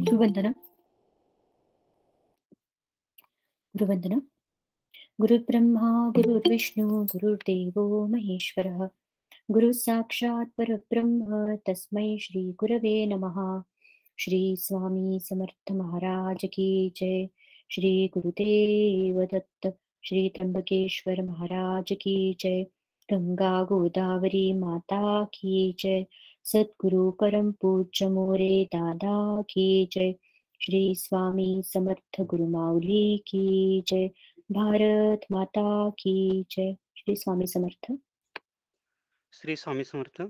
गुरुवन्दनं गुरुवन्दनं गुरुब्रह्मा गुरुर्विष्णु गुरुर्देवो महेश्वरः। गुरुः साक्षात् परब्रह्म तस्मै श्रीगुरवे नमः। श्री स्वामी समर्थ महाराज की जय। श्री गुरुदेव दत्त श्री त्र्यंबकेश्वर महाराज की जय। गंगा गोदावरी माता की जय। सद्गुरु परम पूज्य मोरे दादा की जय। श्री स्वामी समर्थ गुरुमाऊली की जय। भारत माता की जय। श्री स्वामी समर्थ। श्री स्वामी समर्थ।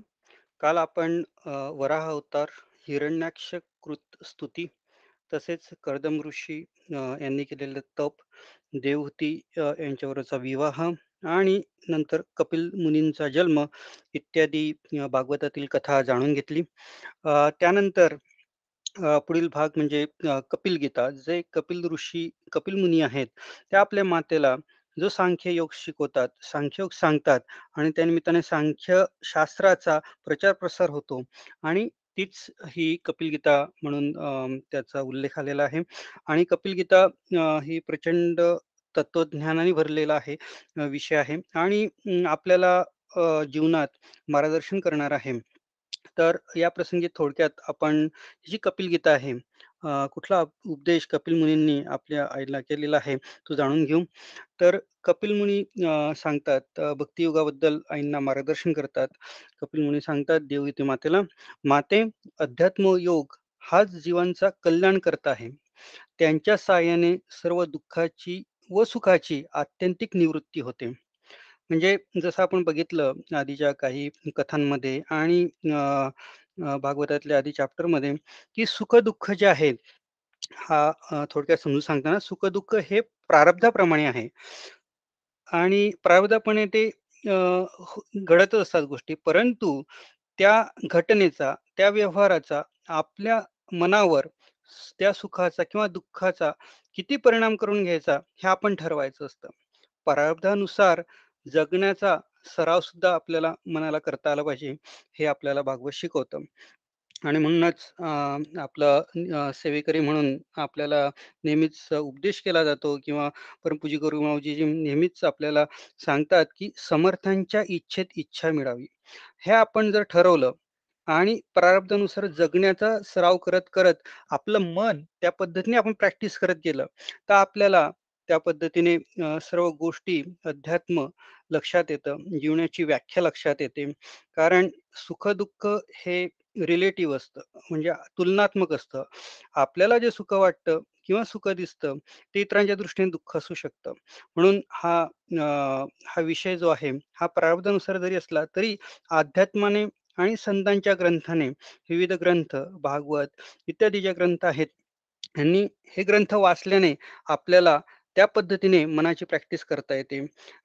काल आपण वराह अवतार हिरण्याक्ष कृत स्तुती तसेच कर्दम ऋषी यांनी केलेलं तप देवहूती यांच्यावरचा विवाह आणि नंतर कपिल मुनींचा जन्म इत्यादी भागवतातील कथा जाणून घेतली. त्यानंतर पुढील भाग म्हणजे कपिल गीता. जे कपिल ऋषी कपिल मुनी आहेत ते आपल्या मातेला जो सांख्य योग शिकवतात सांख्य योग सांगतात आणि त्यानिमित्ताने सांख्य शास्त्राचा प्रचार प्रसार होतो आणि तीच ही कपिल गीता म्हणून त्याचा उल्लेख आलेला आहे. आणि कपिल गीता ही प्रचंड तत्वज्ञानाने भरलेला आहे विषय आहे. आणि आपल्याला जीवनात मार्गदर्शन करणार आहे. तर या प्रसंगी थोडक्यात आपण जी कपिल गीता आहे कुठला उपदेश कपिल मुनींनी आपल्या आईला केलेला आहे तो जाणून घेऊ. तर कपिल मुनी सांगतात भक्तियुगाबद्दल आईंना मार्गदर्शन करतात. कपिल मुनी सांगतात देवगीते मातेला माते अध्यात्म योग हाच जीवांचा कल्याण करता आहे. त्यांच्या साहाय्याने सर्व दुःखाची व सुखाची आत्यंतिक निवृत्ती होते. म्हणजे जसं आपण बघितलं आधीच्या काही कथांमध्ये आणि भागवतातल्या आधी चॅप्टरमध्ये की सुख दुःख जे आहेत हा थोडक्यात समजून सांगताना सुख दुःख हे प्रारब्धाप्रमाणे आहे. आणि प्रारब्धापणे ते हो, घडतच असतात गोष्टी. परंतु त्या घटनेचा त्या व्यवहाराचा आपल्या मनावर त्या सुखाचा किंवा दुःखाचा किती परिणाम करून घ्यायचा हे आपण ठरवायचं असतं. प्रारब्धानुसार जगण्याचा सराव सुद्धा आपल्याला मनाला करता आला पाहिजे हे आपल्याला भागवत शिकवतं. आणि म्हणूनच अं, आपलं सेवेकरी म्हणून आपल्याला नेहमीच उपदेश केला जातो किंवा परमपूजी गुरुमाऊजी जी नेहमीच आपल्याला सांगतात की समर्थांच्या इच्छेत इच्छा मिळावी. हे आपण जर ठरवलं आणि प्रारब्धानुसार जगण्याचा सराव करत करत आपलं मन त्या पद्धतीने आपण प्रॅक्टिस करत गेलं. तर आपल्याला त्या पद्धतीने सर्व गोष्टी अध्यात्म लक्षात येतं जीवनाची व्याख्या लक्षात येते. कारण सुख दुःख हे रिलेटिव्ह असतं म्हणजे तुलनात्मक असतं. आपल्याला जे सुख वाटतं किंवा सुख दिसतं ते इतरांच्या दृष्टीने दुःख असू शकतं. म्हणून हा हा विषय जो आहे हा प्रारब्धानुसार जरी असला तरी अध्यात्माने आणि संतांच्या ग्रंथाने विविध ग्रंथ भागवत इत्यादी जे ग्रंथ आहेत यांनी हे ग्रंथ वाचल्याने आपल्याला त्या पद्धतीने मनाची प्रॅक्टिस करता येते.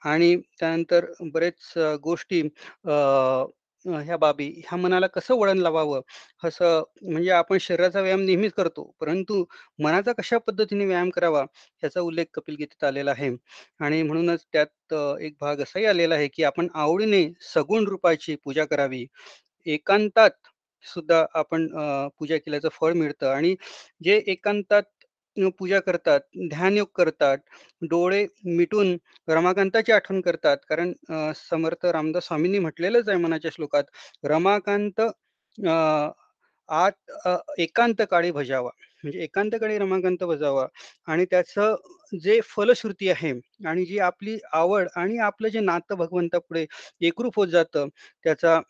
आणि त्यानंतर बरेच गोष्टी गोष्टी अ, ह्या बाबी ह्या मनाला कसं वळण लावावं? असं म्हणजे आपण शरीराचा व्यायाम नेहमीच करतो परंतु मनाचा कशा पद्धतीने व्यायाम करावा ह्याचा उल्लेख कपिल गीतेत आलेला आहे. आणि म्हणूनच त्यात अ, एक भाग असाही आलेला आहे की आपण आवडीने सगुण रूपाची पूजा करावी. एकांतात सुद्धा आपण अ, पूजा केल्याचं फळ मिळतं आणि जे एकांतात पूजा करतात, ध्यानयोग करतात, डोळे मिटून रमाकांताची आठवण करतात. कारण समर्थ रामदास स्वामींनी म्हटलेलंच आहे मनाच्या श्लोकात, रमाकांत आत एकांत काळी भजावा. म्हणजे एकांत काळी रमाकांत भजावा आणि त्याचं जे फलश्रुती आहे आणि जी आपली आवड आणि आपलं जे नातं भगवंतापुढे एकरूप होत जातं, त्याचा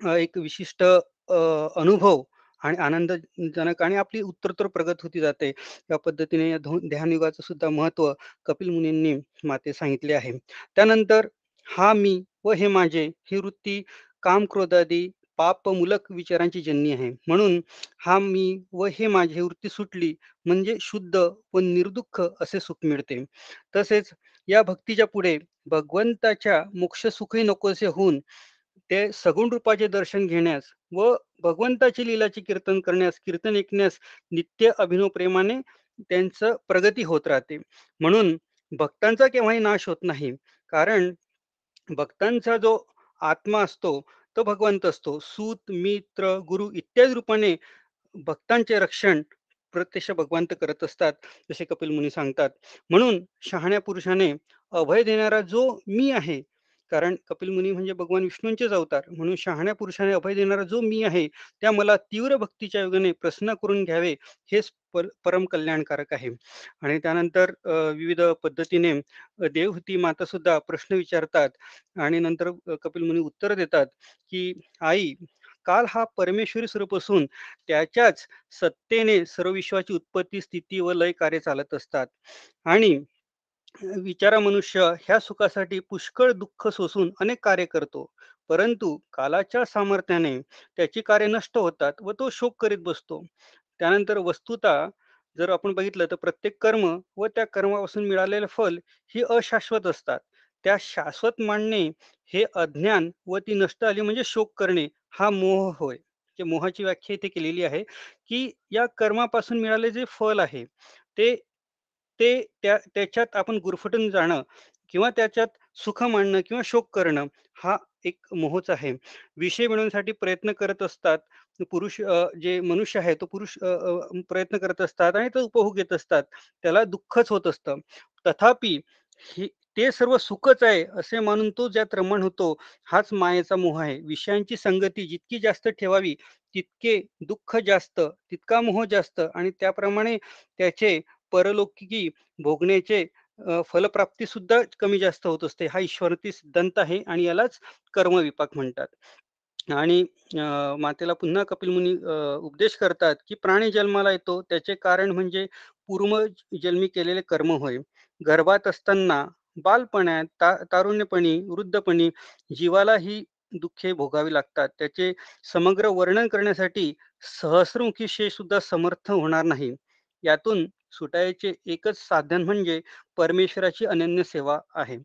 एक विशिष्ट अनुभव आणि आनंदजनक आणि आपली उत्तरोत्तर प्रगत होती जाते. या पद्धतीने या ध्यानयुगाचं सुद्धा महत्त्व कपिल मुनींनी माते सांगितले आहे. त्यानंतर हा मी व हे माझे ही वृत्ती काम, क्रोधादी पापमूलक विचारांची जननी आहे. म्हणून हा मी व हे माझे वृत्ती सुटली म्हणजे शुद्ध व निर्दुःख असे सुख मिळते. तसेच या भक्तीच्या पुढे भगवंताच्या मोक्ष सुखही नकोसे होऊन ते सगुण रूपाचे दर्शन घेण्यास व भगवंताची लीलाचे कीर्तन करण्यास, कीर्तन ऐकण्यास नित्य अभिनव प्रेमाने त्यांचं प्रगती होत राहते. म्हणून भक्तांचा केव्हाही नाश होत नाही. कारण भक्तांचा जो आत्मा असतो, तो भगवंत असतो. सूत, मित्र, गुरु इत्यादी रूपाने भक्तांचे रक्षण प्रत्यक्ष भगवंत करत असतात जसे कपिल मुनी सांगतात म्हणून शहाण्या पुरुषाने अभय देणारा जो मी आहे कारण कपिल मुनी म्हणजे भगवान विष्णूंचेच अवतार. म्हणून शहाण्या पुरुषाने अभय देणारा जो मी आहे त्या मला तीव्र भक्तीच्या योगाने प्रसन्न करून घ्यावे हेच पर परम कल्याणकारक आहे. आणि त्यानंतर विविध पद्धतीने देवहूती माता सुद्धा प्रश्न विचारतात आणि नंतर कपिल मुनी उत्तर देतात की आई काल हा परमेश्वरी स्वरूप असून त्याच्याच सत्तेने सर्व विश्वाची उत्पत्ती स्थिती व लय कार्य चालत असतात. आणि विचारा मनुष्य ह्या सुखासाठी पुष्कळ दुःख सोसून अनेक कार्य करतो. परंतु कालाच्या सामर्थ्याने त्याची कार्य नष्ट होतात व तो शोक करीत बसतो. त्यानंतर वस्तुता जर आपण बघितलं तर प्रत्येक कर्म व त्या कर्मापासून मिळालेले फल ही अशाश्वत असतात. त्या शाश्वत मांडणे हे अज्ञान व ती नष्ट आली म्हणजे शोक करणे हा मोह होय. जे मोहाची व्याख्या इथे केलेली आहे की या कर्मापासून मिळाले जे फल आहे ते ते त्या त्याच्यात आपण गुरफटून जाणं किंवा त्याच्यात सुख मांडणं किंवा शोक करणं हा एक मोहच आहे. विषय मिळवण्यासाठी प्रयत्न करत असतात. पुरुष जे मनुष्य आहे तो पुरुष प्रयत्न करत असतात आणि तो उपभोग घेत असतात. त्याला दुःखच होत असतं. तथापि ते सर्व सुखच आहे असे मानून तो ज्यात रमण होतो हाच मायेचा मोह आहे. विषयांची संगती जितकी जास्त ठेवावी तितके दुःख जास्त तितका मोह जास्त आणि त्याप्रमाणे त्याचे परलौकिकी भोगण्याचे फलप्राप्ती सुद्धा कमी जास्त होत असते. हा ईश्वरती सिद्धांत आहे आणि यालाच कर्मविपाक म्हणतात. आणि मातेला पुन्हा कपिल मुनी उपदेश करतात की प्राणी जन्माला येतो. त्याचे कारण म्हणजे पूर्व जन्मी केलेले कर्म होय. गर्भात असताना बालपणात ता तारुण्यपणी वृद्धपणी जीवाला ही दुःखे भोगावी लागतात. त्याचे समग्र वर्णन करण्यासाठी सहस्रमुखी शेष सुद्धा समर्थ होणार नाही. यातून सुटायचे एकच साधन म्हणजे परमेश्वराची अनन्य सेवा आहे.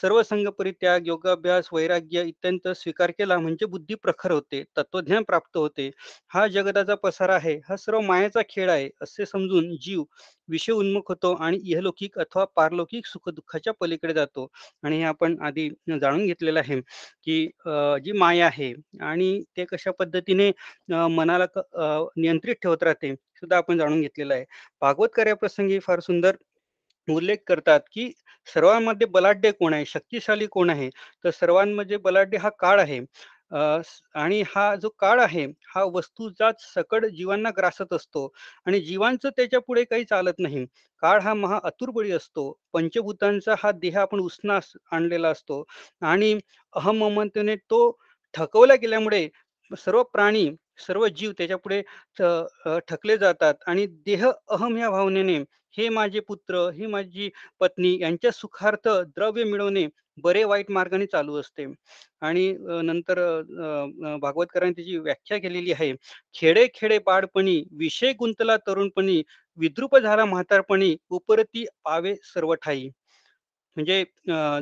सर्व संघ परित्याग योगाभ्यास वैराग्य इत्यंत स्वीकार केला म्हणजे बुद्धी प्रखर होते तत्वज्ञान प्राप्त होते. हा जगताचा पसार आहे हा सर्व मायाचा खेळ आहे असे समजून जीव विषय उन्मुख होतो आणि इहलौकिक अथवा पारलौकिक सुख दुःखाच्या पलीकडे जातो. आणि हे आपण आधी जाणून घेतलेलं आहे की जी माया आहे आणि ते कशा पद्धतीने मनाला नियंत्रित ठेवत राहते सुद्धा आपण जाणून घेतलेलं आहे. भागवत कार्याप्रसंगी फार सुंदर उल्लेख करतात की सर्वांमध्ये बलाढ्य कोण आहे? शक्तिशाली कोण आहे? तर सर्वांमध्ये बलाढ्य हा काळ आहे. आणि हा जो काळ आहे हा वस्तूचाच सकड जीवांना ग्रासत असतो आणि जीवांचं त्याच्या पुढे काही चालत नाही. काळ हा महा अतुरबळी असतो. पंचभूतांचा हा देह आपण उसनास आणलेला असतो आणि अहममतेने तो थकवला गेल्यामुळे सर्व प्राणी सर्व जीव त्याच्या पुढे ठकले जातात आणि देह अहम या भावनेने हे माझे पुत्र हे माझी पत्नी यांच्या सुखार्थ द्रव्य मिळवणे बरे वाईट मार्गाने चालू असते. आणि नंतर भागवतकरांनी त्याची व्याख्या केलेली आहे. खेडे खेडे बाळपणी विषय गुंतला तरुणपणी विद्रुप झाला म्हातारपणी उपरती पावे सर्व ठाई म्हणजे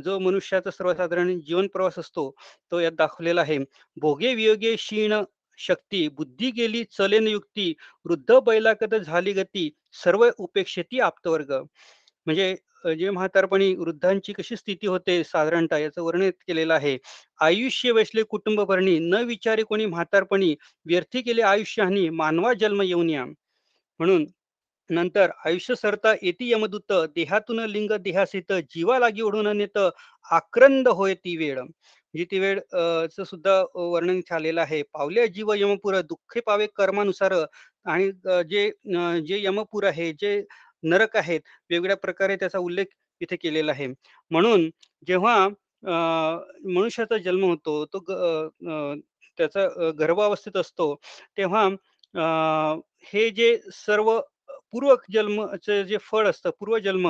जो मनुष्याचा सर्वसाधारण जीवन प्रवास असतो तो यात दाखवलेला आहे. भोगे वियोगे क्षीण शक्ती बुद्धी गेली चलेन युक्ती वृद्ध बैलाकत झाली गती सर्व उपेक्षेती आप्तवर्ग. म्हणजे जे म्हातारपणी वृद्धांची कशी स्थिती होते साधारणतः याचं वर्णन केलेलं आहे. आयुष्य वैसले कुटुंब भरणी न विचारे कोणी म्हातारपणी व्यर्थी केले आयुष्य आणि मानवा जन्म येऊन या. म्हणून नंतर आयुष्य सरता येती यमदूत देहातून लिंग देहासित जीवा लागी ओढून नेत आक्रंद होय ती वेळ. म्हणजे ती वेळ सुद्धा वर्णन झालेलं आहे. पावले जीव यमपुर दुःखे पावे कर्मानुसार. आणि जे जे यमपूर आहे जे नरक आहेत वेगवेगळ्या प्रकारे त्याचा उल्लेख इथे केलेला आहे. म्हणून जेव्हा मनुष्याचा जन्म होतो तो त्याचा गर्भावस्थेत असतो तेव्हा हे जे सर्व पूर्व जन्मचं जे फळ असतं पूर्वजन्म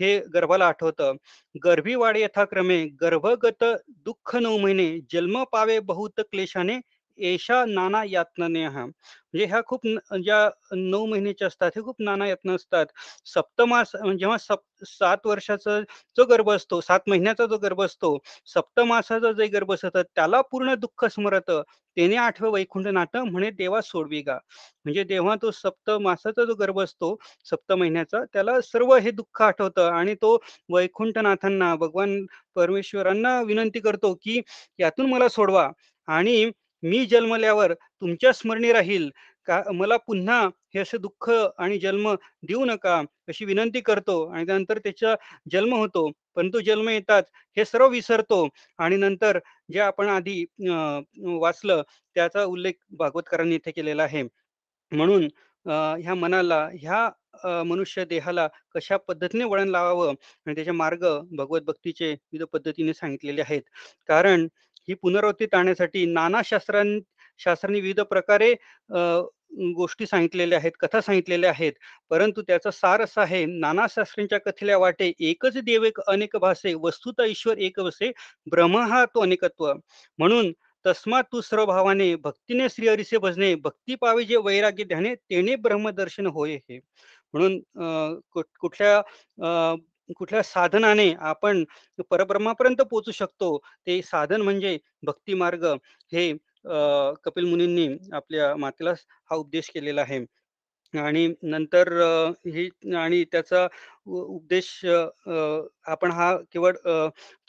हे गर्भाला आठवतं. गर्भी वाढ यथाक्रमे गर्भगत दुःख नऊ महिने जन्म पावे बहुत क्लेशाने एशा नाना यातनाने हा म्हणजे ह्या खूप ज्या नऊ महिन्याच्या असतात हे खूप नाना यातना असतात. सप्तमास जेव्हा सप सात वर्षाचा जो गर्भ असतो सात महिन्याचा जो गर्भ असतो सप्तमासाचा जे गर्भ असतं त्याला पूर्ण दुःख स्मरत तेने आठवे वैकुंठ नाट म्हणे देवा सोडवी गा. म्हणजे तेव्हा तो सप्त मासाचा जो गर्भ असतो सप्त महिन्याचा त्याला सर्व हे दुःख आठवतं आणि तो वैकुंठनाथांना भगवान परमेश्वरांना विनंती करतो की यातून मला सोडवा. आणि मी जन्मल्यावर तुमच्या स्मरणी राहील. का मला पुन्हा हे असं दुःख आणि जन्म देऊ नका अशी विनंती करतो आणि त्यानंतर त्याचा जन्म होतो. परंतु जन्म येतात हे सर्व विसरतो आणि नंतर जे आपण आधी वाचलं त्याचा उल्लेख भागवतकरांनी इथे केलेला आहे. म्हणून ह्या मनाला ह्या मनुष्य देहाला कशा पद्धतीने वळण लावावं आणि त्याचे मार्ग भगवत भक्तीचे विविध पद्धतीने सांगितलेले आहेत. कारण ही पुनरावृत्ती टाळण्यासाठी नाना शास्त्रां शास्त्रांनी विविध प्रकारे गोष्टी सांगितलेल्या आहेत कथा सांगितलेल्या आहेत. परंतु त्याचा सार असा आहे नाना शास्त्रींच्या कथेल्या वाटे एकच देव एक अनेक भासे वस्तुता ईश्वर एक वसे ब्रह्म हा तो अनेकत्व. म्हणून तस्मा तू सर्व भावाने भक्तीने श्री हरिसे भजने भक्ती पावे जे वैराग्य ध्याने तेने ब्रह्मदर्शन होय हे. म्हणून कुठल्या कुठल्या साधनाने आपण परब्रह्मापर्यंत पोहोचू शकतो? ते साधन म्हणजे भक्ती मार्ग हे कपिल मुनींनी आपल्या मातेला हा उपदेश केलेला आहे. आणि नंतर ही आणि त्याचा उपदेश आपण हा केवळ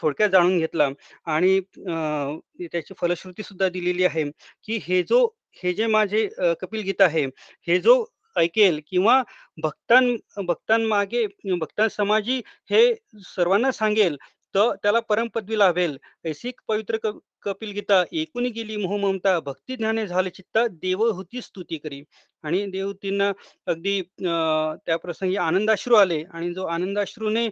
थोडक्यात जाणून घेतला. आणि त्याची फलश्रुती सुद्धा दिलेली आहे की हे जो हे जे माझे कपिल गीता आहे हे जो ऐकेल किंवा भक्तां भक्तांमागे भक्तांसमाजी हे सर्वांना सांगेल तर त्याला परमपदवी लाभेल. ऐसिक पवित्र कपिल गीता एकूण गेली मोह ममता भक्ती ज्ञाने झाले चित्ता देवहूती स्तुती करी. आणि देवतींना अगदी त्या प्रसंगी आनंदाश्रू आले आणि जो आनंदाश्रूने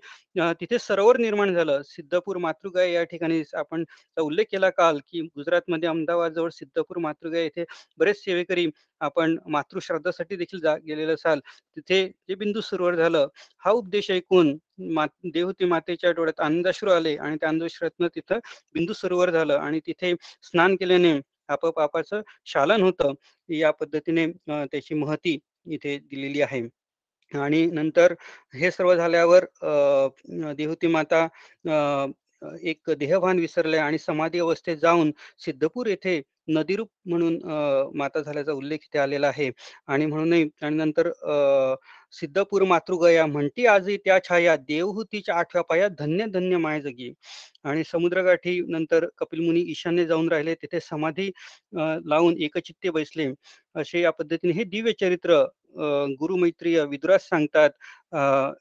तिथे सरोवर निर्माण झालं. सिद्धपूर मातृगाय या ठिकाणी आपण उल्लेख केला काल की गुजरातमध्ये अहमदाबाद जवळ सिद्धपूर मातृगाय येथे बरेच सेवेकरी आपण मातृश्राद्धासाठी देखील जा गेलेलं असाल. तिथे जे बिंदू सरोवर झालं हा उपदेश ऐकून मा देवती मातेच्या डोळ्यात आनंदाश्रू आले आणि त्या आनंदाश्रूतनं तिथं बिंदू सरोवर झालं आणि तिथे स्नान केल्याने आपापाचं शालन होतं. या पद्धतीने त्याची महती इथे दिलेली आहे. आणि नंतर हे सर्व झाल्यावर देहुती माता एक देहभान विसरले आणि समाधी अवस्थेत जाऊन सिद्धपूर येथे नदीरूप म्हणून माता झाल्याचा उल्लेख इथे आलेला आहे. आणि म्हणूनही आणि नंतर सिद्धपूर मातृगया म्हणती आजही त्या छाया देवहूतीच्या आठव्या पाया धन्य धन्य माय जगी. आणि समुद्रगाठी नंतर कपिलमुनी ईशान्य जाऊन राहिले. तिथे समाधी लावून एकचित्ते बसले. असे या पद्धतीने हे दिव्य चरित्र गुरुमैत्रीय विदुरास सांगतात.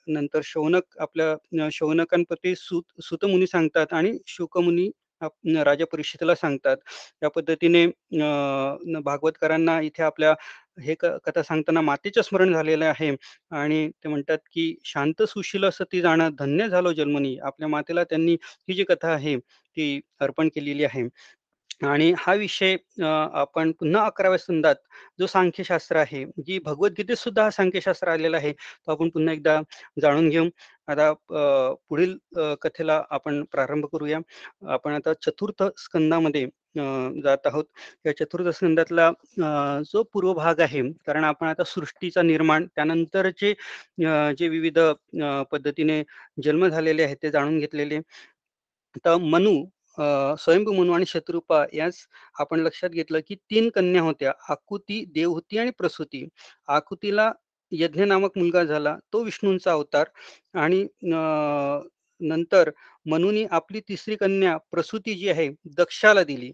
नंतर शौनक आपल्या शौनकांप्रती सुत सुतमुनी सांगतात. आणि शुकमुनी राजा परिषदेला सांगतात. त्या पद्धतीने भागवतकरांना इथे आपल्या हे कथा सांगताना मातेचे स्मरण झालेलं आहे. आणि ते म्हणतात की शांत सुशील सती जाणं धन्य झालो जन्मनी. आपल्या मातेला त्यांनी ही जी कथा आहे ती अर्पण केलेली आहे. आणि हा विषय आपण पुन्हा अकराव्या संदात जो सांख्यशास्त्र आहे जी भगवद्गीतेत सुद्धा हा सांख्यशास्त्र आलेला आहे तो आपण पुन्हा एकदा जाणून घेऊ. आता पुढील कथेला आपण प्रारंभ करूया. आपण आता चतुर्थ स्कंदामध्ये जात आहोत. या चतुर्थ स्कंदातला जो पूर्व भाग आहे कारण आपण आता सृष्टीचा निर्माण त्यानंतरचे जे विविध पद्धतीने जन्म झालेले आहेत ते जाणून घेतलेले. तर मनु स्वयंभू मनु आणि शत्रुपा यास आपण लक्षात घेतलं की तीन कन्या होत्या. आकुती देवहूती आणि प्रसूती. आकुतीला यज्ञ नामक मुलगा झाला. तो विष्णूंचा अवतार आणि नंतर मनुनी आपली तिसरी कन्या प्रसूती जी आहे दक्षाला दिली.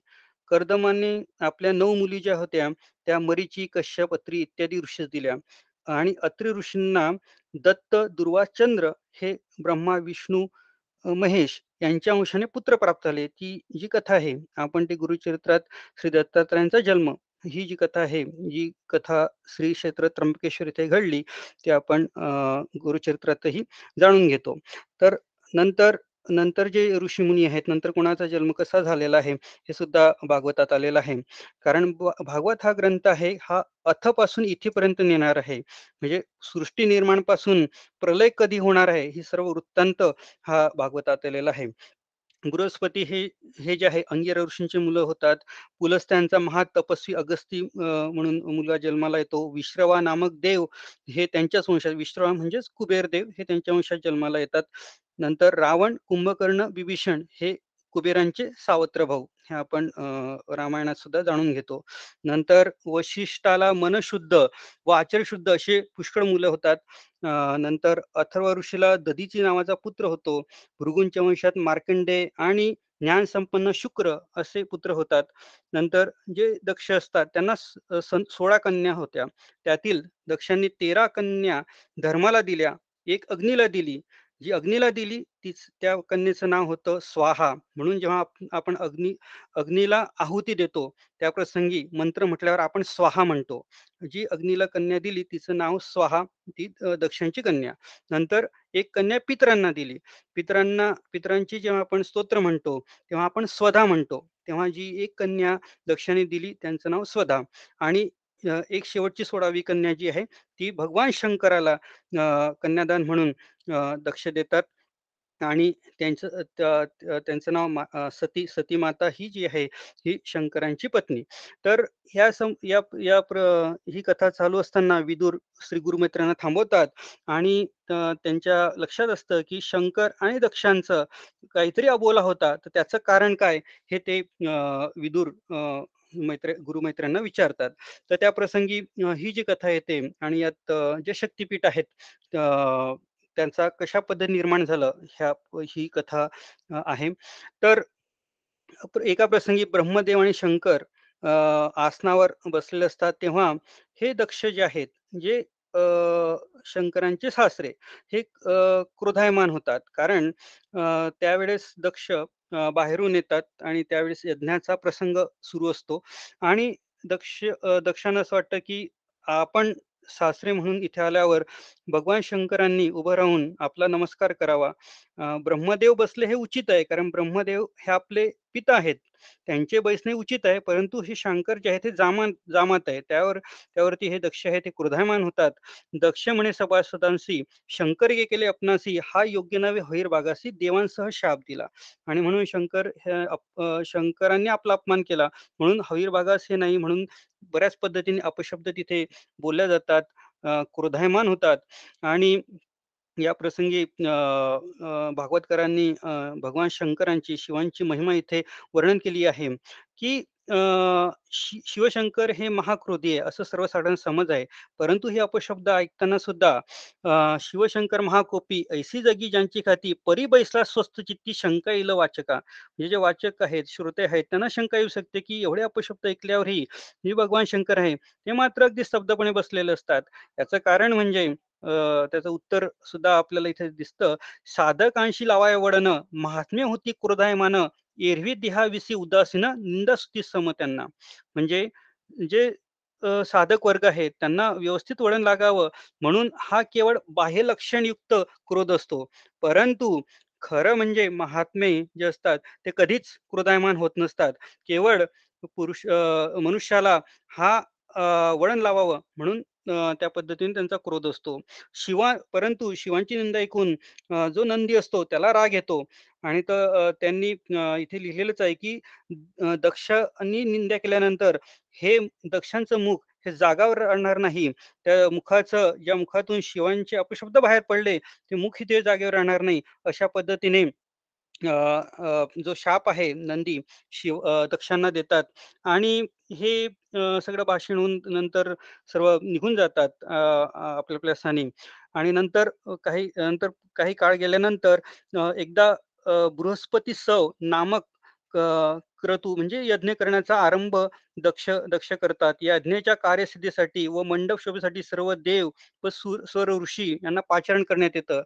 कर्दमाने आपल्या नऊ मुली ज्या होत्या त्या मरीची कश्यप अत्री इत्यादी ऋषी दिल्या. आणि अत्री ऋषींना दत्त दुर्वाचंद्र हे ब्रह्मा विष्णू महेश यांच्या अंशाने पुत्र प्राप्त झाले. ती जी कथा आहे आपण ती गुरुचरित्रात श्री दत्तात्रयांचा जन्म ही जी कथा आहे जी कथा श्री क्षेत्र त्र्यंबकेश्वर इथे घडली ती आपण गुरुचरित्रातही जाणून घेतो. तर नंतर नंतर जे ऋषीमुनी आहेत नंतर कोणाचा जन्म कसा झालेला आहे हे सुद्धा भागवतात आलेलं आहे. कारण भागवत हा ग्रंथ आहे हा अथपासून इथेपर्यंत नेणार आहे. म्हणजे सृष्टी निर्माणपासून प्रलय कधी होणार आहे ही सर्व वृत्तांत हा भागवतात आलेला आहे. बृहस्पती हे हे जे आहे अंगिर ऋषींचे मुलं होतात. पुलस त्यांचा महातपस्वी अगस्ती म्हणून मुलगा जन्माला येतो. विश्रवा नामक देव हे त्यांच्याच वंशात विश्रवा म्हणजेच कुबेर देव हे त्यांच्या वंशात जन्माला येतात. नंतर रावण कुंभकर्ण बिभीषण हे कुबेरांचे सावत्र भाऊ. हे आपण रामायणात सुद्धा जाणून घेतो. नंतर वशिष्ठाला मनशुद्ध व आचरशुद्ध असे पुष्कळ मुलं होतात. नंतर अथर्व ऋषीला दधीची नावाचा पुत्र होतो. भृगूंच्या वंशात मार्कंडे आणि ज्ञान संपन्न शुक्र असे पुत्र होतात. नंतर जे दक्ष असतात त्यांना सोळा कन्या होत्या. त्यातील दक्षांनी तेरा कन्या धर्माला दिल्या एक अग्नीला दिली जी अग्नीला दिली तीच त्या कन्येचं नाव होतं स्वाहा. म्हणून जेव्हा आपण अग्नी अग्नीला आहुती देतो त्या प्रसंगी मंत्र म्हटल्यावर आपण स्वाहा म्हणतो. जी अग्नीला कन्या दिली तिचं नाव स्वाहा ती दक्षांची कन्या. नंतर एक कन्या पितरांना दिली. पितरांना पितरांची जेव्हा आपण स्तोत्र म्हणतो तेव्हा आपण स्वधा म्हणतो. तेव्हा जी एक कन्या दक्षाने दिली त्यांचं नाव स्वधा. आणि एक शेवटची सोळावी कन्या जी आहे. ती भगवान शंकराला कन्यादान म्हणून दक्ष देतात. आणि त्यांचं त्यांचं नाव सती सती माता ही जी आहे ही शंकरांची पत्नी. तर ह्या सम या या प्र ही कथा चालू असताना विदूर श्री गुरुमित्रांना थांबवतात. आणि त्यांच्या लक्षात असतं की शंकर आणि दक्षांचं काहीतरी अबोला होता. तर त्याचं कारण काय? हे ते विदूर मैत्र गुरुमैत्र्यांना विचारतात. तर त्या प्रसंगी ही जी कथा येते आणि यात जे शक्तीपीठ आहेत त्यांचा कशा पद्धती निर्माण झालं ह्या ही कथा आहे. तर एका प्रसंगी ब्रह्मदेव आणि शंकर आसनावर बसलेले असतात तेव्हा हे दक्ष जे आहेत जे शंकरांचे सासरे हे क्रोधायमान होतात. कारण त्यावेळेस दक्ष बाहेरून येतात आणि त्यावेळेस यज्ञाचा प्रसंग सुरू असतो. आणि दक्ष दक्षांना असं वाटतं की आपण सासरे म्हणून इथे आल्यावर भगवान शंकरांनी उभं राहून आपला नमस्कार करावा. ब्रह्मदेव बसले हे उचित आहे. कारण ब्रह्मदेव हे आपले पिता आहेत. त्यांचे बैसणे उचित आहे परंतु हे शंकर जे आहे ते जामान जामात आहे. त्यावर त्यावरती हे दक्ष आहे ते क्रोधायमान होतात. दक्ष म्हणे सभासदांशी शंकर गे केले अपनासी हा योग्य नव्हे हैर बागासी देवांसह शाप दिला. आणि म्हणून शंकर शंकरांनी आपला अपमान केला. म्हणून हवीर बागास हे नाही म्हणून बऱ्याच पद्धतीने अपशब्द तिथे बोलल्या जातात क्रोधायमान होतात. आणि या प्रसंगी भागवतकरांनी भगवान शंकरांची शिवांची महिमा इथे वर्णन केली आहे की शिवशंकर हे महाक्रोधी आहे असं सर्वसाधारण समज आहे. परंतु हे अपशब्द ऐकताना सुद्धा शिवशंकर महाकोपी ऐसी जगी ज्यांची खाती परी बैसला स्वस्त चित्ती शंका येईल वाचका. म्हणजे जे वाचक आहेत श्रोते आहेत त्यांना शंका येऊ शकते की एवढे अपशब्द ऐकल्यावरही जे भगवान शंकर आहे ते मात्र अगदी स्तब्धपणे बसलेले असतात. याचं कारण म्हणजे त्याचं उत्तर सुद्धा आपल्याला इथे दिसतं. साधकांशी लावाय वडन महात्म्य होती क्रोधायमान एरवी देहाविषयी उदासीन निंदास्तुती सम त्यांना. म्हणजे जे साधक वर्ग आहेत त्यांना व्यवस्थित वळण लागावं म्हणून हा केवळ बाह्य लक्षणयुक्त क्रोध असतो. परंतु खरं म्हणजे महात्मे जे असतात ते कधीच क्रोधायमान होत नसतात. केवळ पुरुष मनुष्याला हा वळण लावावं म्हणून त्या पद्धतीने त्यांचा क्रोध असतो. शिवा परंतु शिवांची निंदा ऐकून जो नंदी असतो त्याला राग येतो. आणि तर त्यांनी इथे लिहिलेलंच आहे की दक्षांनी निंदा केल्यानंतर हे दक्षांचं मुख हे जागावर राहणार नाही. त्या मुखाचं ज्या मुखातून शिवांचे अपशब्द बाहेर पडले ते मुख इथे जागेवर राहणार नाही. अशा पद्धतीने जो शाप आहे नंदी शिव दक्षांना देतात आणि हे सगळं भाषण होऊन नंतर सर्व निघून जातात आपल्या आपल्या स्थानी आणि नंतर काही नंतर काही काळ गेल्यानंतर एकदा बृहस्पती सव नामक क्रतू म्हणजे यज्ञ करण्याचा आरंभ दक्ष दक्ष करतात. या यज्ञाच्या कार्यसिद्धीसाठी व मंडप शोभेसाठी सर्व देव व स्वर ऋषी यांना पाचारण करण्यात येतं.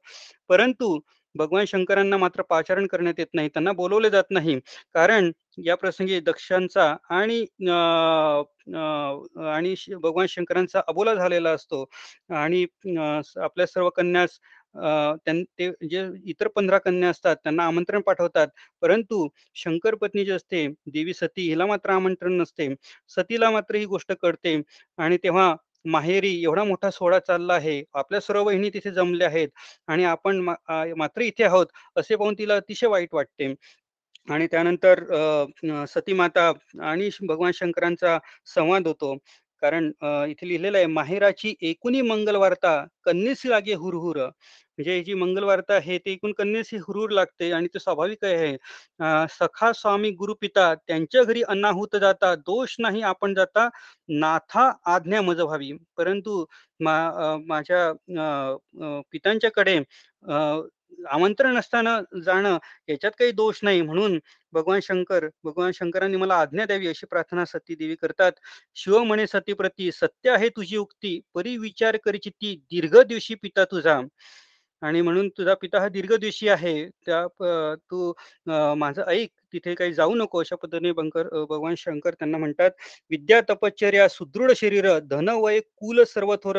परंतु भगवान शंकरांना मात्र पाचारण करण्यात येत नाही त्यांना बोलवले जात नाही. कारण या प्रसंगी दक्षांचा आणि आणि भगवान शंकरांचा अबोला झालेला असतो. आणि आपल्या सर्व कन्यास ते जे इतर पंधरा कन्या असतात त्यांना आमंत्रण पाठवतात. परंतु शंकर पत्नी जी असते देवी सती हिला मात्र आमंत्रण नसते. सतीला मात्र ही गोष्ट कळते. आणि तेव्हा माहेरी एवढा मोठा सोहळा चालला आहे. आपल्या सर्व बहिणी तिथे जमल्या आहेत. आणि आपण मात्र इथे आहोत असे पाहून तिला अतिशय वाईट वाटते. आणि त्यानंतर सती माता आणि भगवान शंकरांचा संवाद होतो. कारण इथे लिहिलेलं आहे माहेराची एकूणी मंगलवार्ता कन्येसी लागे हुरहुर. म्हणजे जी मंगलवार्ता आहे ते एकूण कन्येसी हुरहुर लागते आणि ते स्वाभाविक आहे. सखा स्वामी गुरुपिता त्यांच्या घरी अनाहूत जाता दोष नाही आपण जाता नाथा आज्ञा मज व्हावी परंतु मा माझ्या पितांच्याकडे आमंत्रण असताना जाणं याच्यात काही दोष नाही. म्हणून भगवान शंकर भगवान शंकरांनी मला आज्ञा द्यावी अशी प्रार्थना सती देवी करतात. शिव म्हणे सतीप्रती सत्य आहे तुझी उक्ती परी विचार करीची ती दीर्घ दिवशी पिता तुझा. आणि म्हणून तुझा पिता हा दीर्घ दिवशी आहे. त्या तू माझं ऐक. तिथे काही जाऊ नको अशा पद्धतीने बंकर भगवान शंकर त्यांना म्हणतात विद्या तपश्चर्या सुदृढ शरीर धन वय कुल सर्वथोर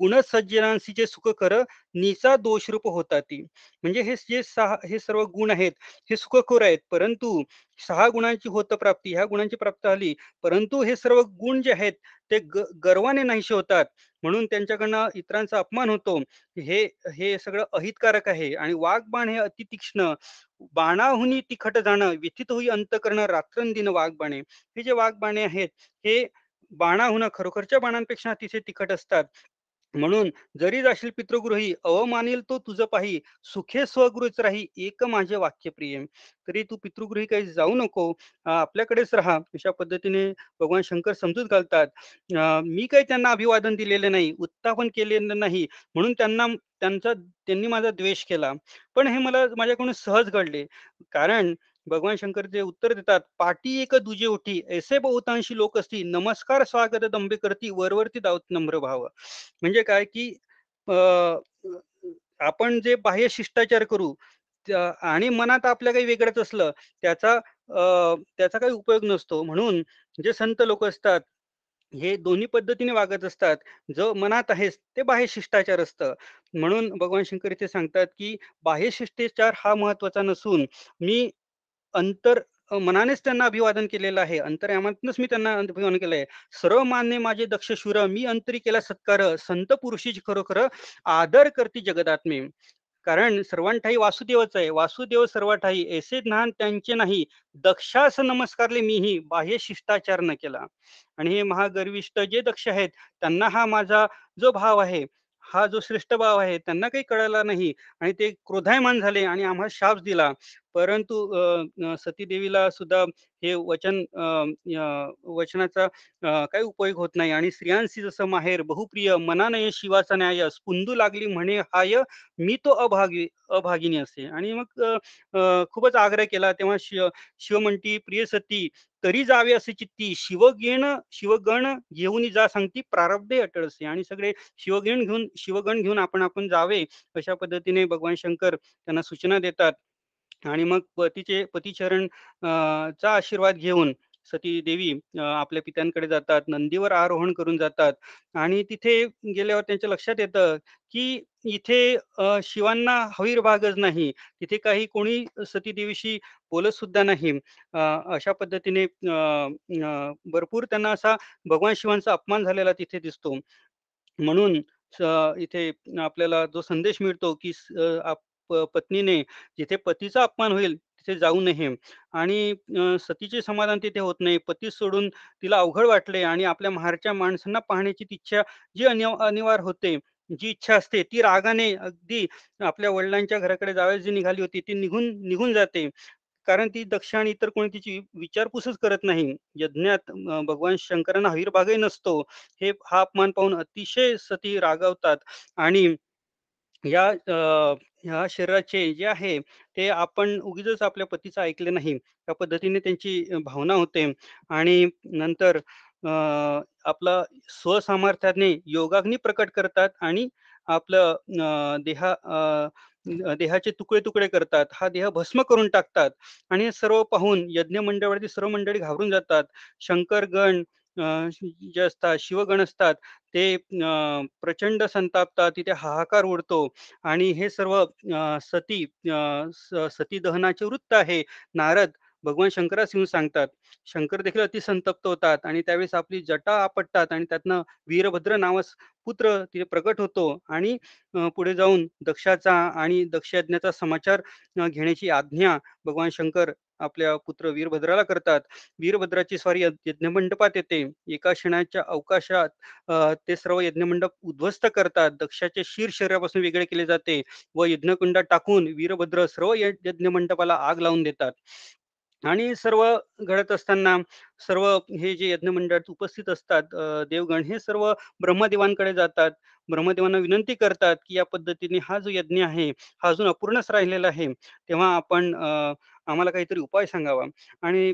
गुण सज्जनांसीचे सुख कर निचा दोषरूप होता ती म्हणजे हे जे सहा हे सर्व गुण आहेत हे सुखखोर आहेत. परंतु सहा गुणांची होत प्राप्ती ह्या गुणांची प्राप्त झाली परंतु हे सर्व गुण जे आहेत ते गर्वाने नाहीसे होतात. म्हणून त्यांच्याकडनं इतरांचा अपमान होतो. हे हे सगळं अहितकारक आहे आणि वाघबाण हे अति तीक्ष्ण बाणाहुनी तिखट जाणं व्यथित होई अंत करणं रात्रंदिन वाघबाणे हे जे वाघबाणे आहेत हे बाणाहून खरोखरच्या बाणांपेक्षा अतिशय तिखट असतात. म्हणून जरी जाशील पितृगृही अवमानिल तो तुझं पाही सुखे स्वगृहीच राही एक माझे वाक्य प्रियम तरी तू पितृगृही काही जाऊ नको. आपल्याकडेच राहा. अशा पद्धतीने भगवान शंकर समजूत घालतात. मी काही त्यांना अभिवादन दिलेले नाही उत्थापन केलेलं नाही म्हणून त्यांना त्यांचा त्यांनी माझा द्वेष केला. पण हे मला माझ्याकडून सहज घडले. कारण भगवान शंकर जे उत्तर देतात पाटी एक दुजे उठी ऐसे बहुतांशी लोक असती नमस्कार स्वागत दंबे करती वरवरती दावत नम्र भाव. म्हणजे काय की आपण जे बाह्य शिष्टाचार करू आणि मनात आपल्या काही वेगळंच असलं त्याचा त्याचा काही उपयोग नसतो. म्हणून जे संत लोक असतात हे दोन्ही पद्धतीने वागत असतात. जो मनात आहे ते बाह्य शिष्टाचार असतं. म्हणून भगवान शंकर इथे सांगतात की बाह्य शिष्टाचार हा महत्त्वाचा नसून मी अंतर मनानेच त्यांना अभिवादन केलेलं आहे. अंतर्यामातूनच मी त्यांना अभिवादन केलं आहे सर्व मान्य माझे दक्ष शूर मी अंतरी केला सत्कार संत पुरुषीच खरोखर आदर करते जगदात्मे. कारण सर्वांठाई वासुदेवच आहे. वासुदेव सर्वांठाई ऐसे ज्ञान त्यांचे नाही. दक्षास नमस्कारले मीही बाह्य शिष्टाचार न केला. आणि हे महागर्विष्ट जे दक्ष आहेत त्यांना हा माझा जो भाव आहे हा जो श्रेष्ठ भाव आहे त्यांना काही कळाला नाही आणि ते क्रोधायमान झाले आणि आम्हाला शाप दिला. परंतु सती देवीला सुद्धा हे वचन वचनाचा काही उपयोग होत नाही आणि स्त्रियांशी जसं माहेर बहुप्रिय मनानय शिवाचा न्याय स्पुंदू लागली म्हणे हाय मी तो अभागी अभागिनी असे. आणि मग खूपच आग्रह केला. तेव्हा शिव शिव म्हणती प्रिय सती तरी जावे असे चित्ती. शिवगेण शिवगण घेऊन जा सांगती प्रारब्धे अटळसे. आणि सगळे शिवगण घेऊन शिवगण घेऊन आपण आपण जावे अशा पद्धतीने भगवान शंकर त्यांना सूचना देतात. आणि मग पतीचे पतिचरण चा आशीर्वाद घेऊन सती देवी आपल्या पित्यांकडे जातात नंदीवर आरोहण करून जातात आणि तिथे गेल्यावर त्यांच्या लक्षात येतं की इथे शिवांना हवीरभागच नाही. तिथे काही कोणी सती देवीशी बोलत सुद्धा नाही. अशा पद्धतीने भरपूर त्यांना असा भगवान शिवांचा अपमान झालेला तिथे दिसतो. म्हणून इथे आपल्याला जो संदेश मिळतो की पत्नीने जिथे पतीचा अपमान होईल तिथे जाऊ नये. आणि सतीचे समाधान तिथे होत नाही. पती सोडून तिला अवघड वाटले आणि आपल्या महारच्या माणसांना पाहण्याची इच्छा जी अनिवार्य होते जी इच्छा असते ती रागाने अगदी आपल्या वडिलांच्या घराकडे जावयास जी निघाली होती ती निघून निघून जाते. कारण ती दक्ष आणि इतर कोणी तिची विचारपूसच करत नाही. यज्ञात भगवान शंकरांना हवीरभागही नसतो. हे हा अपमान पाहून अतिशय सती रागवतात. आणि या ह्या शरीराचे जे आहे ते आपण उगीच आपल्या पतीचं ऐकले नाही. त्या पद्धतीने त्यांची भावना होते. आणि नंतर आपलं स्वसामर्थ्याने योगाग्नी प्रकट करतात आणि आपलं देहा देहाचे तुकडे तुकडे करतात. हा देह भस्म करून टाकतात आणि सर्व पाहून यज्ञ मंडळावरती सर्व मंडळी घाबरून जातात. शंकरगण जे असतात शिवगण असतात ते प्रचंड संतापतात तिथे हाहाकार उडतो आणि हे सर्व सती सती दहनाचे वृत्त आहे. नारद भगवान शंकरास येऊन सांगतात शंकर देखील अतिसंतप्त होतात आणि त्यावेळेस आपली जटा आपटतात आणि त्यातनं वीरभद्र नावास पुत्र तिथे प्रकट होतो आणि पुढे जाऊन दक्षाचा आणि दक्षयज्ञाचा समाचार घेण्याची आज्ञा भगवान शंकर आपल्या पुत्र वीरभद्राला करतात वीरभद्राची स्वारी यज्ञमंडपात येते एका क्षणाच्या अवकाशात ते सर्व यज्ञमंडप उद्ध्वस्त करतात दक्षाचे शीर शरीरापासून वेगळे केले जाते व यज्ञकुंडात टाकून वीरभद्र सर्व यज्ञमंडपाला आग लावून देतात आणि सर्व घडत असताना सर्व हे जे यज्ञमंडळात उपस्थित असतात देवगण हे सर्व ब्रह्मदेवांकडे जातात. ब्रह्मदेवांना विनंती करतात, की या पद्धतीने हा जो यज्ञ आहे, हा अजून अपूर्णच राहिलेला आहे. तेव्हा आपण अं आम्हाला काहीतरी उपाय सांगावा आणि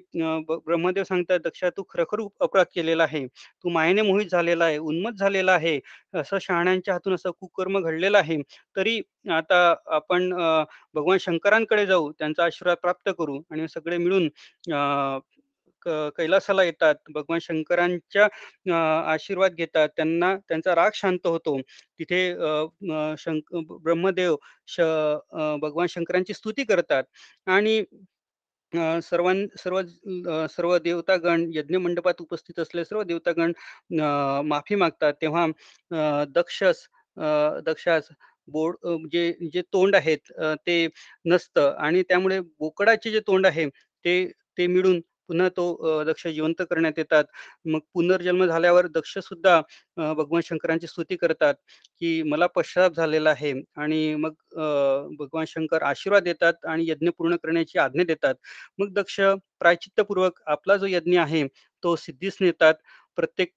ब्रह्मदेव सांगतात, "दक्षा तू खरोखर अपराध केलेला आहे. तू मायेने मोहित झालेला आहे, उन्मत झालेला आहे. असं शहाण्यांच्या हातून असं कुकर्म घडलेलं आहे. तरी आता आपण भगवान शंकरांकडे जाऊ, त्यांचा आशीर्वाद प्राप्त करू आणि सगळे मिळून कैलासाला येतात. भगवान शंकरांच्या आशीर्वाद घेतात. त्यांना त्यांचा राग शांत होतो. तिथे शंक ब्रह्मदेव श भगवान शंकरांची स्तुती करतात आणि सर्वां सर्व सर्व देवतागण यज्ञ मंडपात उपस्थित असलेले सर्व देवतागण माफी मागतात. तेव्हा दक्षस दक्षास बोड जे जे तोंड आहेत ते नसतं आणि त्यामुळे बोकडाचे जे तोंड आहे ते ते मिळून पुन्हा तो दक्ष जिवंत करण्यात येतात. मग पुनर्जन्म झाल्यावर दक्षसुद्धा सुद्धा भगवान शंकरांची स्तुती करतात, की मला पश्चाताप झालेला आहे आणि मग भगवान शंकर आशीर्वाद देतात आणि यज्ञ पूर्ण करण्याची आज्ञा देतात. मग दक्ष प्रायचित्तपूर्वक आपला जो यज्ञ आहे, तो सिद्धीस नेतात. प्रत्येक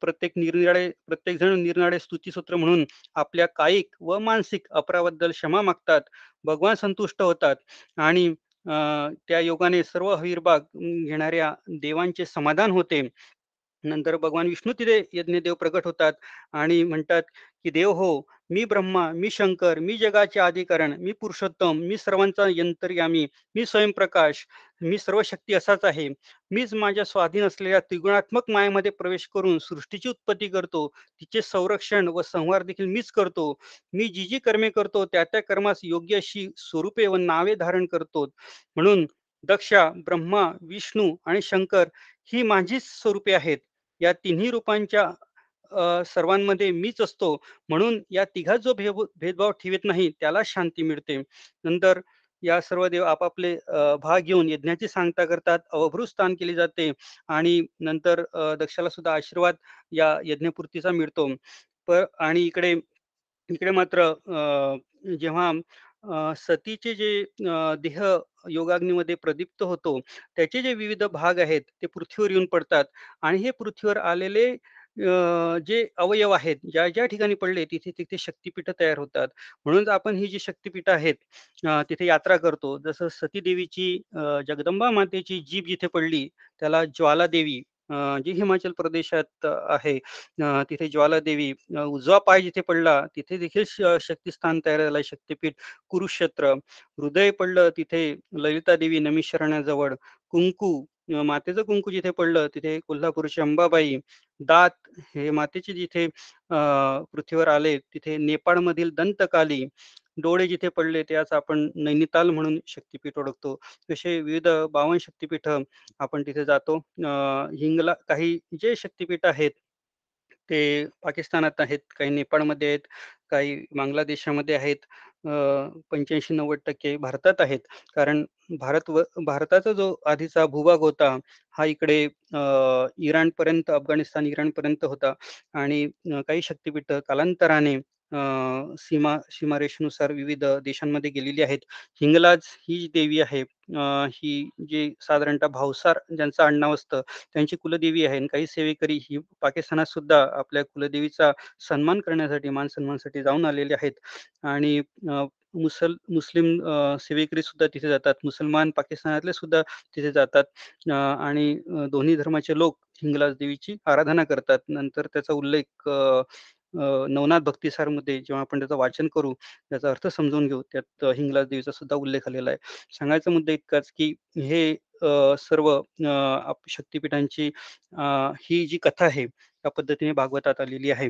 प्रत्येक निरनिराळे प्रत्येकजण निरनिराळे स्तुतीसूत्र म्हणून आपल्या कायिक व मानसिक अपराबद्दल क्षमा मागतात. भगवान संतुष्ट होतात आणि त्या योगाने सर्व हवीरबाग घेणाऱ्या देवांचे समाधान होते. नंतर भगवान विष्णू तिथे यज्ञदेव प्रकट होतात आणि म्हणतात, की "देव हो, मी ब्रह्मा, मी शंकर, मी जगाचे आधिकरण मी पुरुषोत्तम, मी सर्वांचा अंतर्यामी, मी स्वयंप्रकाश, मी सर्व शक्ती असाच आहे. मीच माझ्या स्वाधीन असलेल्या त्रिगुणात्मक मायेमध्ये प्रवेश करून सृष्टीची उत्पत्ती करतो. तिचे संरक्षण व संहार देखील मीच करतो. मी जी जी कर्मे करतो, त्या त्या कर्मास योग्य अशी स्वरूपे व नावे धारण करतो. म्हणून दक्षा, ब्रह्मा, विष्णू आणि शंकर ही माझीच स्वरूपे आहेत. या तिन्ही रूपांच्या सर्वांमध्ये मीच असतो. म्हणून या तिघात जो भेव भेदभाव ठेवत नाही, त्याला शांती मिळते. नंतर या सर्व देव आपापले भाग घेऊन यज्ञाची सांगता करतात. अवभृत स्थान केले जाते आणि नंतर दक्षाला सुद्धा आशीर्वाद या यज्ञपूर्तीचा मिळतो. पर आणि इकडे इकडे मात्र जेव्हा अ, सतीचे जे अ, देह योगाग्नीमध्ये प्रदीप्त होतो, त्याचे जे विविध भाग आहेत, ते पृथ्वीवर येऊन पडतात आणि हे पृथ्वीवर आलेले अ, जे अवयव आहेत, ज्या-ज्या ठिकाणी पडले, तिथे-तिथे शक्तिपीठं तयार होतात. म्हणून आपण ही जी शक्तिपीठं आहेत, अ, तिथे यात्रा करतो. जसं सतीदेवीची अ, जगदंबा मातेची जीभ जिथे पडली, त्याला ज्वालादेवी जी हिमाचल प्रदेशात आहे. तिथे ज्वालादेवी उजवा पाय जिथे पडला, तिथे देखील शक्तिस्थान तयार झालं शक्तीपीठ शक्तिपीठ कुरुक्षेत्र. हृदय पडलं तिथे ललिता देवी नमी शरणाजवळ कुंकू मातेचं कुंकू जिथे पडलं, तिथे कोल्हापूरची अंबाबाई. दात हे मातेचे जिथे पृथ्वीवर आले, तिथे नेपाळमधील दंतकाली. डोळे जिथे पडले, त्यास आपण नैनिताल म्हणून शक्तिपीठ ओळखतो. तसे विविध बावन शक्तिपीठ आपण तिथे जातो. हिंगला काही जे शक्तिपीठ आहेत, ते पाकिस्तानात आहेत, काही नेपाळमध्ये आहेत, काही बांगलादेशामध्ये आहेत. पंच्याऐंशी नव्वद टक्के भारतात आहेत. कारण भारत व भारताचा जो आधीचा भूभाग होता, हा इकडे इराणपर्यंत, अफगाणिस्तान, इराणपर्यंत होता आणि काही शक्तिपीठ कालांतराने सीमा सीमारेषेनुसार विविध देशांमध्ये गेलेली आहेत. हिंगलाज ही जी देवी आहे, ही जी साधारणतः भावसार ज्यांचं आडनाव असतं, त्यांची कुलदेवी आहे आणि काही सेवेकरी ही पाकिस्तानात सुद्धा आपल्या कुलदेवीचा सन्मान करण्यासाठी, मान-सन्मानासाठी जाऊन आलेले आहेत आणि मुसल मुस्लिम सेवेकरी सुद्धा तिथे जातात. मुसलमान पाकिस्तानातले सुद्धा तिथे जातात आणि दोन्ही धर्माचे लोक हिंगलाज देवीची आराधना करतात. नंतर त्याचा उल्लेख नवनाथ भक्तिसारमध्ये जेव्हा आपण त्याचं वाचन करू, त्याचा अर्थ समजून घेऊ, त्यात हिंगलाज देवीचा सुद्धा उल्लेख आलेला आहे. सांगायचा मुद्दा इतकाच, की हे सर्व शक्तिपीठांची ही जी कथा आहे, त्या पद्धतीने भागवतात आलेली आहे.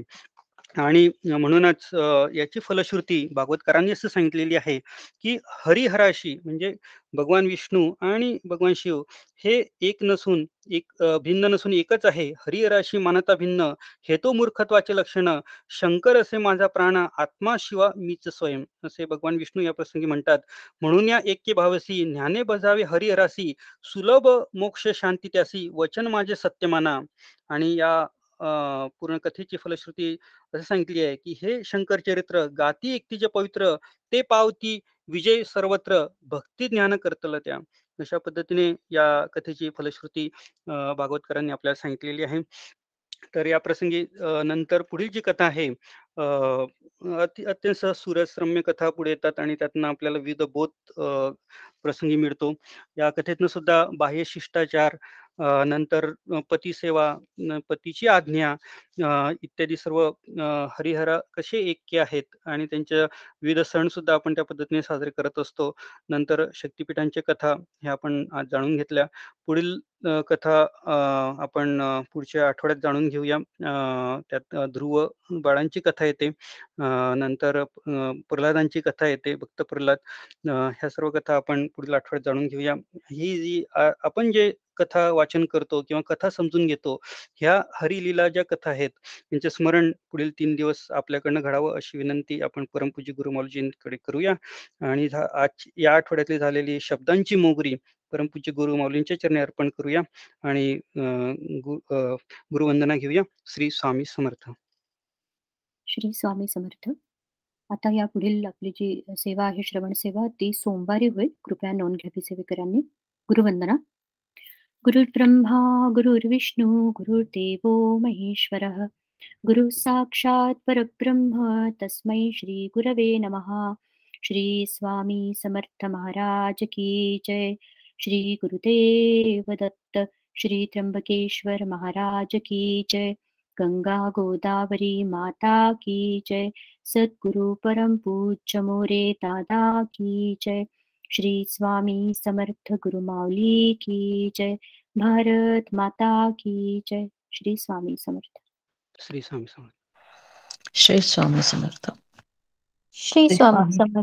आणि म्हणूनच याची फलश्रुती भागवतकरांनी असं सांगितलेली आहे, की हरिहराशी म्हणजे भगवान विष्णू आणि भगवान शिव हे एक नसून एक भिन्न नसून एकच आहे. हरिहराशी मानता भिन्न, हे तो मूर्खत्वाचे लक्षण. शंकर असे माझा प्राण, आत्मा शिवा मीच स्वयं, असे भगवान विष्णू या प्रसंगी म्हणतात. म्हणून या ऐक्य भावसी, ज्ञाने बजावे हरिहरासी, सुलभ मोक्ष शांती त्यासी, वचन माझे सत्य माना. आणि या पूर्ण कथेची फलश्रुती असं सांगितली आहे, की हे शंकर चरित्र गाती एकतीचे पवित्र, ते पावती विजय सर्वत्र, भक्ती ज्ञान करतल त्या. अशा पद्धतीने या कथेची फलश्रुती भागवतकरांनी आपल्याला सांगितलेली आहे तर या प्रसंगी नंतर पुढील जी कथा आहे अति अत्यंत सुरसरम्य कथा पुढे येतात आणि त्यातनं आपल्याला विविध बोध प्रसंगी मिळतो या कथेतनं सुद्धा बाह्य शिष्टाचार नंतर पतीसेवा पतीची आज्ञा इत्यादी सर्व हरिहरा कसे ऐक्य आहेत आणि त्यांच्या विविध सण सुद्धा आपण त्या पद्धतीने साजरे करत असतो. नंतर शक्तिपीठांच्या कथा हे आपण आज जाणून घेतल्या. पुढील कथा आपण पुढच्या आठवड्यात जाणून घेऊया. त्यात ध्रुव बाळांची कथा येते. नंतर प्रल्हादांची कथा येते भक्त प्रल्हाद. ह्या सर्व कथा आपण पुढील आठवड्यात जाणून घेऊया. ही जी आपण जे कथा वाचन करतो किंवा कथा समजून घेतो ह्या हरिलीला ज्या कथा आहेत यांचे स्मरण पुढील तीन दिवस आपल्याकडनं घडावं अशी विनंती आपण परमपूजी गुरुमालजींकडे करूया. आणि आज या आठवड्यातली झालेली शब्दांची मोगरी परमपूज्य गुरु माऊलींच्या चरणी अर्पण करूया आणि गुरुवंदना घेऊया. श्री स्वामी समर्थ. श्री स्वामी समर्थ. आता या पुढील आपली जी सेवा आहे श्रवण सेवा ती सोमवारी होईल. कृपया नोंद घ्यावी सेवेकरांनी गुरुवंदना. गुरुर्ब्रह्मा गुरुर्विष्णू गुरुर्देवो महेश्वर. गुरु साक्षात परब्रह्म. तस्मै श्री गुरवे नमः. श्री स्वामी समर्थ महाराज की जय. श्री गुरुदेव दत्त श्री त्र्यंबकेश्वर महाराज की जय गंगा गोदावरी माता की जय सद्गुरु परम पूज्य मोरे दादा की जय श्री स्वामी समर्थ गुरु माऊली की जय भारत माता की जय श्री स्वामी समर्थ। श्री स्वामी समर्थ। श्री स्वामी समर्थ। श्री स्वामी समर्थ।